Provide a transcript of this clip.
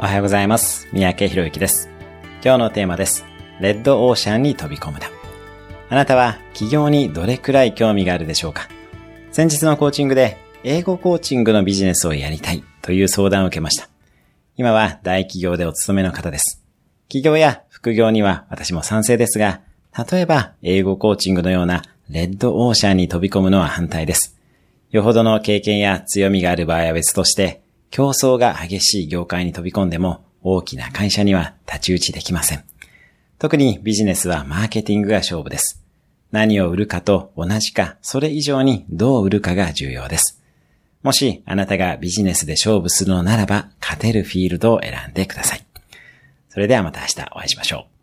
おはようございます。三宅博之です。今日のテーマです。レッドオーシャンに飛び込むな。あなたは起業にどれくらい興味があるでしょうか？先日のコーチングで英語コーチングのビジネスをやりたいという相談を受けました。今は大企業でお勤めの方です。起業や副業には私も賛成ですが、例えば英語コーチングのようなレッドオーシャンに飛び込むのは反対です。よほどの経験や強みがある場合は別として、競争が激しい業界に飛び込んでも大きな会社には太刀打ちできません。特にビジネスはマーケティングが勝負です。何を売るかと同じか、それ以上にどう売るかが重要です。もしあなたがビジネスで勝負するのならば、勝てるフィールドを選んでください。それではまた明日お会いしましょう。